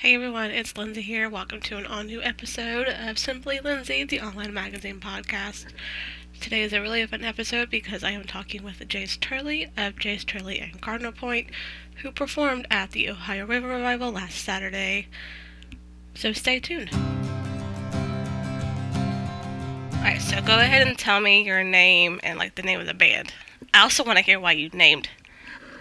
Hey everyone, it's Lindsay here. Welcome to an all new episode of Simply Lindsay, the online magazine podcast. Today is a really fun episode because I am talking with Jace Turley of Jace Turley and Cardinal Point, who performed at the Ohio River Revival last Saturday. So stay tuned. Alright, so go ahead and tell me your name and like the name of the band. I also want to hear why you named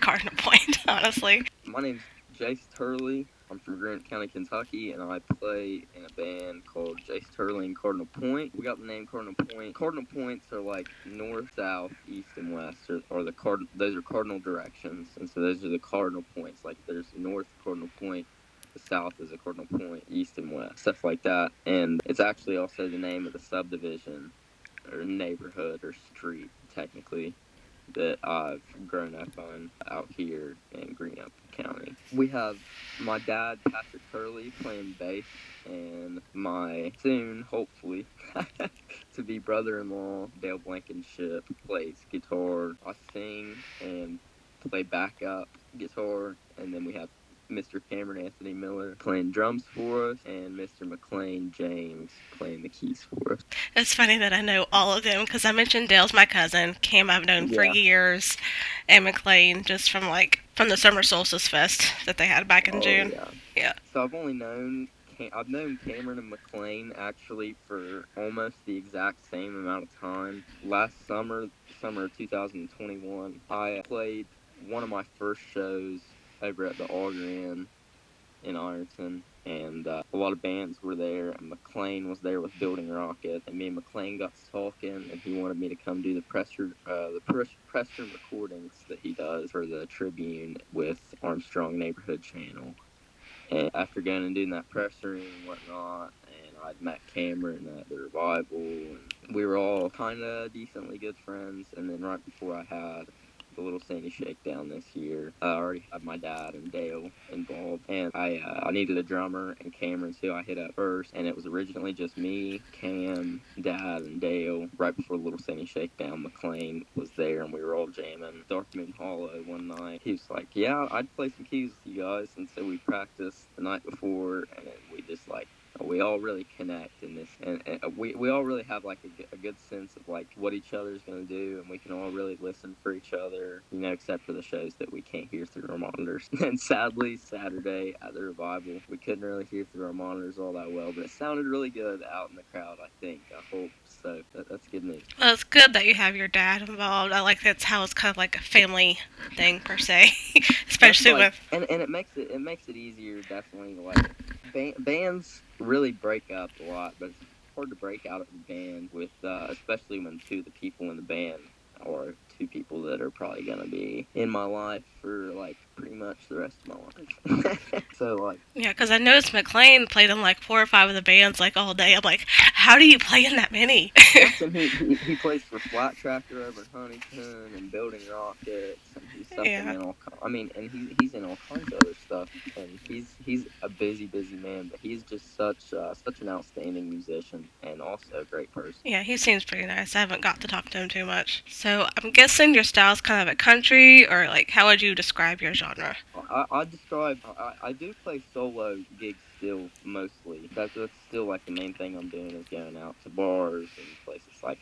Cardinal Point, honestly. My name's Jace Turley. I'm from Grant County, Kentucky, and I play in a band called Jace Turley and Cardinal Point. We got the name Cardinal Point. Cardinal points are like north, south, east, and west, or, or the card. Those are cardinal directions, and so those are the cardinal points. Like there's north Cardinal Point, the south is a cardinal point, east and west, stuff like that. And it's actually also the name of the subdivision or neighborhood or street, technically, that I've grown up on out here in Greenup County. We have my dad, Patrick Turley, playing bass, and my soon, hopefully, to be brother-in-law, Dale Blankenship, plays guitar. I sing and play backup guitar, and then we have Mr. Cameron Anthony Miller playing drums for us, and Mr. McLean James playing the keys for us. It's funny that I know all of them because I mentioned Dale's my cousin. Cam I've known for years, and McLean just from like from the Summer Solstice Fest that they had back in Oh, June. Yeah. Yeah. So I've only known Cam- I've known Cameron and McLean actually for almost the exact same amount of time. Last summer, summer of 2021, I played one of my first shows over at the Auger Inn in Ironton. And uh, a lot of bands were there, and McLean was there with Building Rocket. And me and McLean got talking, and he wanted me to come do the pressure, uh, the press, pressure recordings that he does for the Tribune with Armstrong Neighborhood Channel. And after going and doing that presser and whatnot, and I'd met Cameron at the revival, and we were all kind of decently good friends. And then right before I had the Little Sandy Shakedown this year, I already had my dad and Dale involved, and I uh, I needed a drummer, and Cameron's who I hit up first, and it was originally just me, Cam, Dad, and Dale. Right before the Little Sandy Shakedown, McLean was there, and we were all jamming Dark Moon Hollow one night. He was like, "Yeah, I'd play some keys with you guys," and so we practiced the night before, and we just like we all really connect in this and, and uh, we, we all really have like a good sense of like what each other's going to do and we can all really listen for each other you know except for the shows that we can't hear through our monitors. And sadly saturday at the revival we couldn't really hear through our monitors all that well but it sounded really good out in the crowd i think i hope so. That, that's good news. Well, it's good that you have your dad involved. I like that's how it's kind of like a family thing per se, especially like- with and, and it makes it it makes it easier definitely like ba- bands really break up a lot but it's hard to break out of a band with uh, especially when two of the people in the band are two people that are probably gonna be in my life for like pretty much the rest of my life so like yeah. Because I noticed McLean played in like four or five of the bands like all day. I'm like, how do you play in that many? he, he, he plays for Flat Tractor over in Huntington and Building Rockets and something Yeah. in all I mean and he, he's in all kinds of other stuff and he's he's a busy busy man but he's just such uh, such an outstanding musician and also a great person. yeah, he seems pretty nice. I haven't got to talk to him too much. So I'm guessing your style's kind of a country, or like, how would you describe your genre? I, I describe I, I do play solo gigs still mostly. That's, that's still like the main thing I'm doing is going out to bars and places like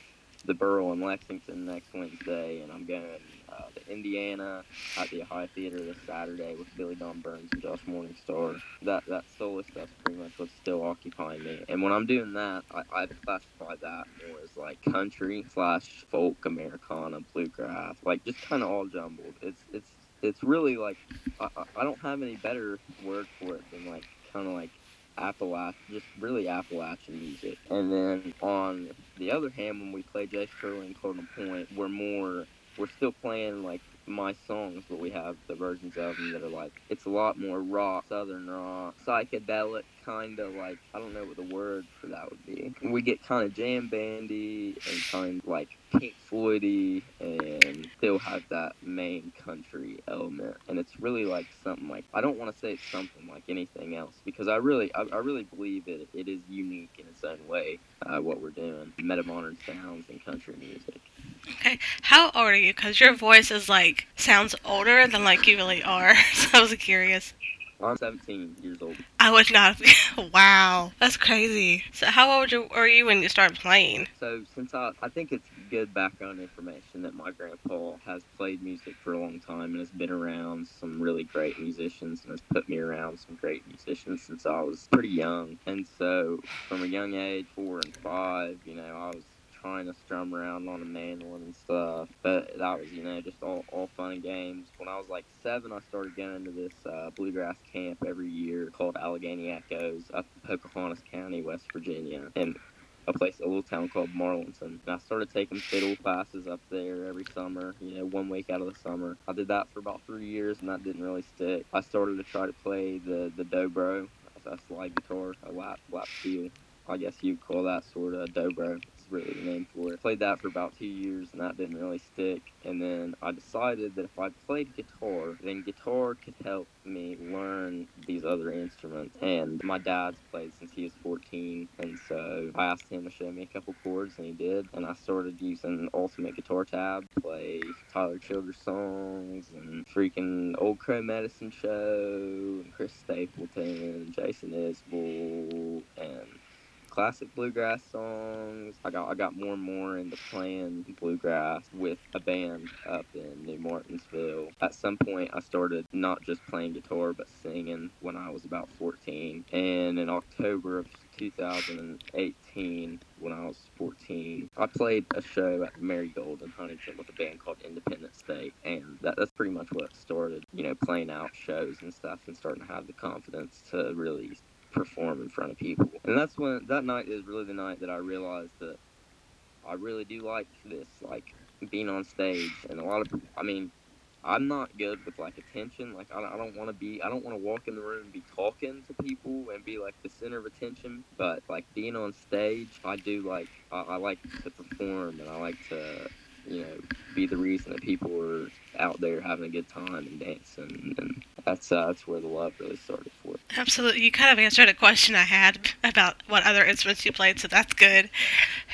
the Burl in Lexington next Wednesday, and I'm going uh, to Indiana at the Ohio Theater this Saturday with Billy Don Burns and Josh Morningstar. That that solo stuff's pretty much what's still occupying me. And when I'm doing that, I, I classify that more as like country slash folk, Americana, bluegrass, like just kind of all jumbled. It's it's it's really like I- I don't have any better word for it than like kind of like Appalach, just really Appalachian music. And then on the other hand, when we play Jace Turley Cardinal Point, we're more, we're still playing like my songs, but we have the versions of them that are like, it's a lot more rock, southern rock, psychedelic, kind of like, I don't know what the word for that would be. We get kind of jam bandy and kind of like Pink Floydy and still have that main country element. And it's really like something like, I don't want to say it's something like anything else because I really, I, I really believe it, it is unique in its own way, uh, what we're doing. Metamodern sounds and country music. Okay, how old are you? Because your voice is like sounds older than like you really are. So I was curious. I'm 17 years old. I would not. wow, that's crazy. So, how old were you when you started playing? So since I, I think it's good background information that my grandpa has played music for a long time and has been around some really great musicians and has put me around some great musicians since I was pretty young. And so from a young age, four and five, you know, I was trying to strum around on a mandolin and stuff. But that was, you know, just all, all fun and games. When I was like seven, I started going to this uh, bluegrass camp every year called Allegheny Echoes up in Pocahontas County, West Virginia. And a place, a little town called Marlinton. And I started taking fiddle classes up there every summer, you know, one week out of the summer. I did that for about three years, and that didn't really stick. I started to try to play the the dobro, That's a slide guitar, a lap lap steel. I guess you'd call that sort of dobro. Really the name for it. Played that for about two years, and that didn't really stick. And then I decided that if I played guitar, then guitar could help me learn these other instruments. And my dad's played since he was 14, and so I asked him to show me a couple chords, and he did. And I started using Ultimate Guitar Tab, play Tyler Childers songs, and freaking Old Crow Medicine Show, and Chris Stapleton, Jason Isbell, and classic bluegrass songs. I got I got more and more into playing bluegrass with a band up in New Martinsville. At some point, I started not just playing guitar but singing when I was about 14. And in October of 2018, when I was 14, I played a show at Marigold in Huntington with a band called Independent State, and that, that's pretty much what started, you know, playing out shows and stuff and starting to have the confidence to really perform in front of people. And that's when that night is really the night that I realized that I really do like this, like being on stage. And a lot of, I mean, I'm not good with like attention. Like I don't, I don't want to be, I don't want to walk in the room and be talking to people and be like the center of attention. But like being on stage, I do like, I, I like to perform and I like to, you know, be the reason that people are out there having a good time and dancing. And that's uh, that's where the love really started for it. Absolutely. You kind of answered a question I had about what other instruments you played, so that's good.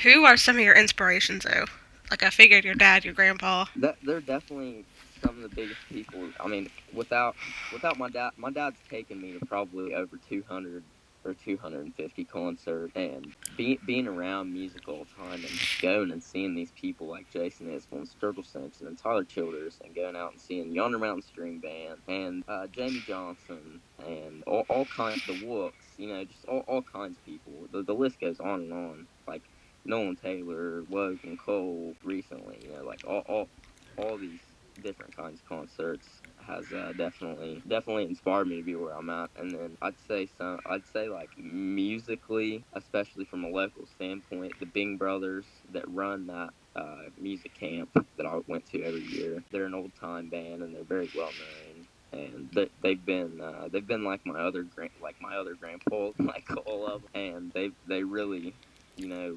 Who are some of your inspirations, though? Like I figured your dad, your grandpa. That they're definitely some of the biggest people. I mean, without without my dad, my dad's taken me to probably over 200 or 250 concerts, and be, being around music all the time and going and seeing these people like Jason Isbell and Sturgill Simpson and Tyler Childers, and going out and seeing Yonder Mountain String Band and uh, Jamey Johnson and all, all kinds of the Wooks, you know, just all, all kinds of people. The, the list goes on and on. Like Nolan Taylor, Logan Cole recently, you know, like all, all, all these different kinds of concerts has uh, definitely definitely inspired me to be where I'm at. And then I'd say some I'd say like musically, especially from a local standpoint, the Bing Brothers that run that uh, music camp that I went to every year. They're an old time band and they're very well known. And they, they've been uh, they've been like my other grand like my other grandpa like all of them. And they they really you know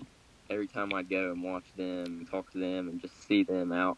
every time I go and watch them, talk to them, and just see them out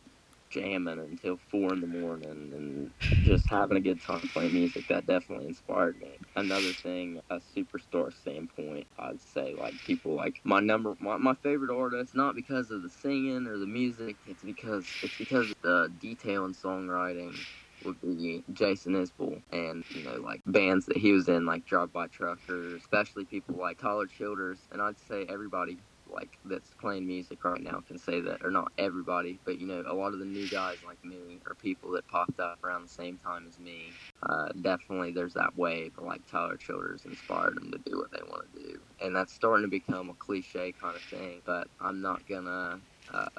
jamming until four in the morning and just having a good time playing music, that definitely inspired me. Another thing, a superstar standpoint, I'd say like people like my number, my, my favorite artist, not because of the singing or the music, it's because it's because the detail and songwriting would be Jason Isbell and you know like bands that he was in like Drive By Truckers, especially people like Tyler Childers, and I'd say everybody like that's playing music right now can say that, or not everybody, but you know a lot of the new guys like me or people that popped up around the same time as me. Uh, definitely, there's that wave. Like Tyler Childers inspired them to do what they want to do, and that's starting to become a cliche kind of thing. But I'm not gonna. Uh,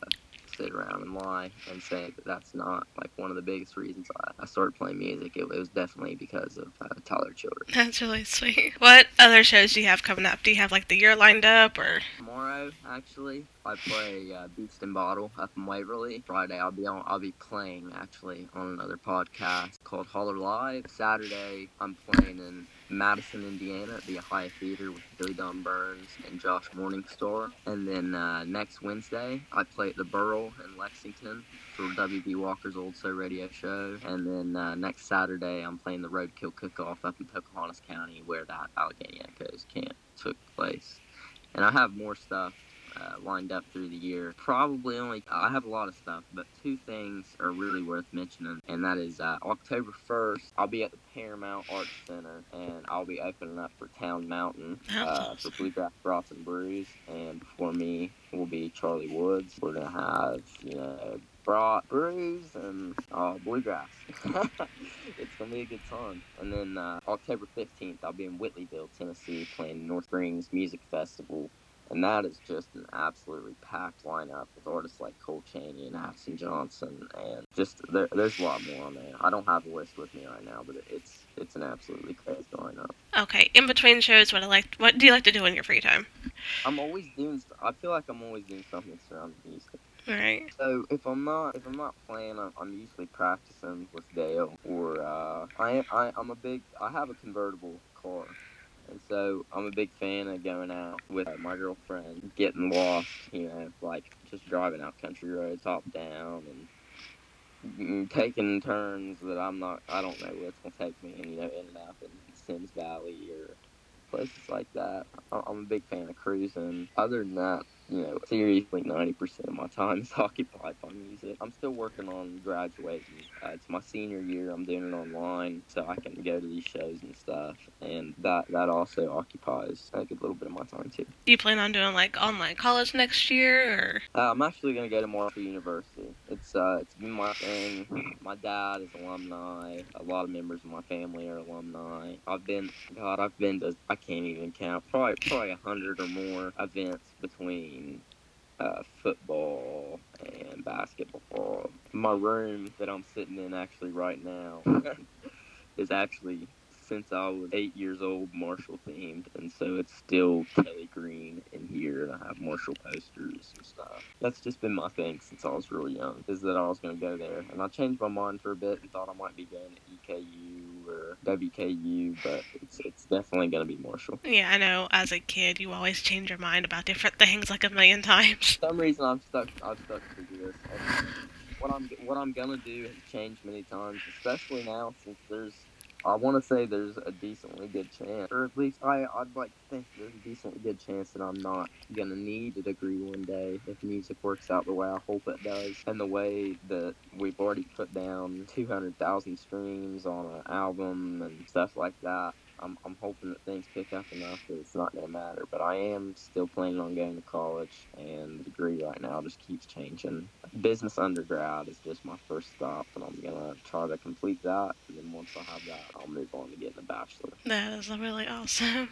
sit around and lie and say that that's not like one of the biggest reasons I, I started playing music. It, it was definitely because of uh, Tyler Childers. That's really sweet. What other shows do you have coming up? Do you have like the year lined up or? Tomorrow, actually, I play uh, Beast and Bottle up in Waverly. Friday, I'll be on. I'll be playing actually on another podcast called Holler Live. Saturday, I'm playing in Madison, Indiana at the Ohio Theater with Billy Don Burns and Josh Morningstar. And then uh, next Wednesday, I play at the Burl in Lexington for WB Walker's Old Soul Radio Show. And then uh, next Saturday, I'm playing the Roadkill Cook-Off up in Pocahontas County where that Allegheny Echoes camp took place. And I have more stuff uh, lined up through the year. Probably only, I have a lot of stuff, but two things are really worth mentioning, and that is uh, October 1st, I'll be at the Paramount Arts Center, and I'll be opening up for Town Mountain uh, for Bluegrass Broths and Brews, and before me will be Charlie Woods. We're going to have, you know, brought brews and uh, bluegrass. it's gonna be a good time. And then uh, October fifteenth, I'll be in Whitleyville, Tennessee, playing North Springs Music Festival, and that is just an absolutely packed lineup with artists like Cole Chaney and Axon Johnson, and just there, there's a lot more on there. I don't have a list with me right now, but it's it's an absolutely crazy lineup. Okay, in between shows, what I like, what do you like to do in your free time? I'm always doing. I feel like I'm always doing something surrounding music. Right. So if I'm not if I'm not playing, I'm, I'm usually practicing with Dale, or uh, I I I'm a big I have a convertible car, and so I'm a big fan of going out with uh, my girlfriend, getting lost, you know, like just driving out country roads, top down, and taking turns that I'm not I don't know where it's gonna take me, and you know, ending up in Sims Valley or places like that. I'm a big fan of cruising. Other than that, you know, seriously, 90% of my time is occupied by music. I'm still working on graduating. Uh, it's my senior year. I'm doing it online so I can go to these shows and stuff. And that, that also occupies a good little bit of my time, too. Do you plan on doing, like, online college next year, or? Uh, I'm actually going to go to Marshall University. It's, it's been my thing. My dad is alumni. A lot of members of my family are alumni. I've been, God, I've been to, I can't even count, probably, probably a hundred or more events between uh, football and basketball. My room that I'm sitting in actually right now is actually since I was eight years old, Marshall themed, and so it's still Kelly Green in here, and I have Marshall posters and stuff. That's just been my thing since I was really young, is that I was going to go there, and I changed my mind for a bit and thought I might be going to EKU or WKU, but it's it's definitely going to be Marshall. Yeah, I know. As a kid, you always change your mind about different things like a million times. For some reason, I'm stuck. I'm stuck to this. What I'm what I'm gonna do has changed many times, especially now since there's I want to say there's a decently good chance, or at least I, I'd like to think there's a decently good chance that I'm not gonna need a degree one day if music works out the way I hope it does, and the way that we've already put down 200,000 streams on an album and stuff like that. I'm, I'm hoping that things pick up enough that it's not going to matter. But I am still planning on going to college, and the degree right now just keeps changing. Business undergrad is just my first stop, and I'm going to try to complete that. And then once I have that, I'll move on to getting a bachelor. That is really awesome.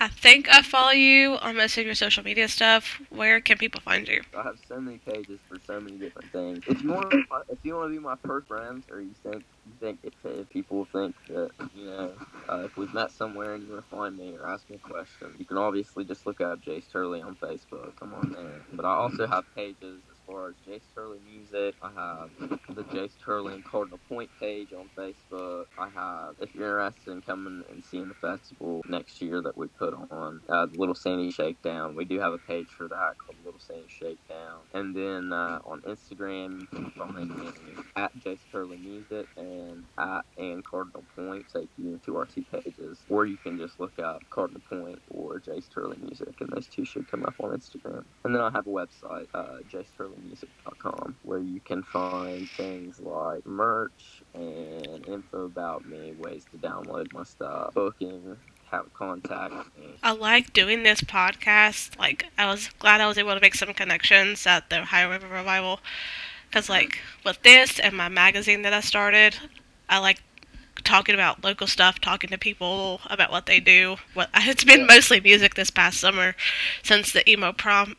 I think I follow you on most of your social media stuff. Where can people find you? I have so many pages for so many different things. If you want, to, if you want to be my first friend, or you think you think if, if people think that you know uh, if we've met somewhere and you want to find me or ask me a question, you can obviously just look up Jace Turley on Facebook. I'm on there, but I also have pages far as Turley music. I have the Jace Turley and Cardinal Point page on Facebook. I have, if you're interested in coming and seeing the festival next year that we put on, uh, the Little Sandy Shakedown, we do have a page for that called Little Sandy Shakedown. And then uh, on Instagram, you can find me at Jace Turley Music and at and Cardinal Point take you to our two pages. Or you can just look up Cardinal Point or Jace Turley Music, and those two should come up on Instagram. And then I have a website, uh, Jace Turley music.com where you can find things like merch and info about me, ways to download my stuff, booking, have contact me. I like doing this podcast. Like, I was glad I was able to make some connections at the Ohio River Revival. Because, like, with this and my magazine that I started, I like talking about local stuff, talking to people about what they do. What it's been mostly music this past summer, since the emo prom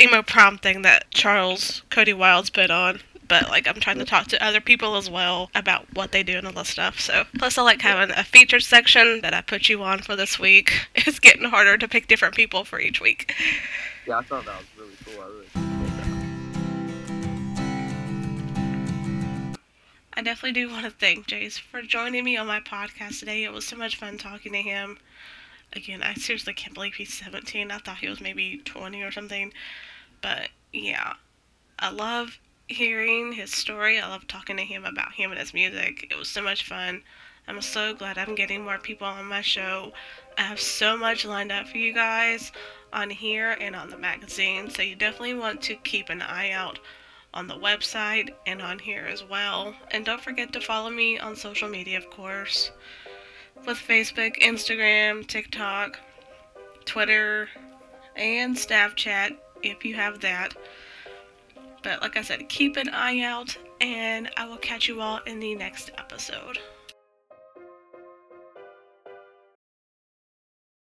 emo prom thing that Charles Cody Wilds put on. But like I'm trying to talk to other people as well about what they do and all that stuff. So plus I like having a featured section that I put you on for this week. It's getting harder to pick different people for each week. Yeah, I thought that was really cool. I really I definitely do want to thank Jace for joining me on my podcast today. It was so much fun talking to him. Again, I seriously can't believe he's 17. I thought he was maybe 20 or something. But yeah, I love hearing his story. I love talking to him about him and his music. It was so much fun. I'm so glad I'm getting more people on my show. I have so much lined up for you guys on here and on the magazine, so you definitely want to keep an eye out on the website and on here as well. And don't forget to follow me on social media, of course, with Facebook, Instagram, TikTok, Twitter, and Snapchat if you have that. But like I said, keep an eye out, and I will catch you all in the next episode.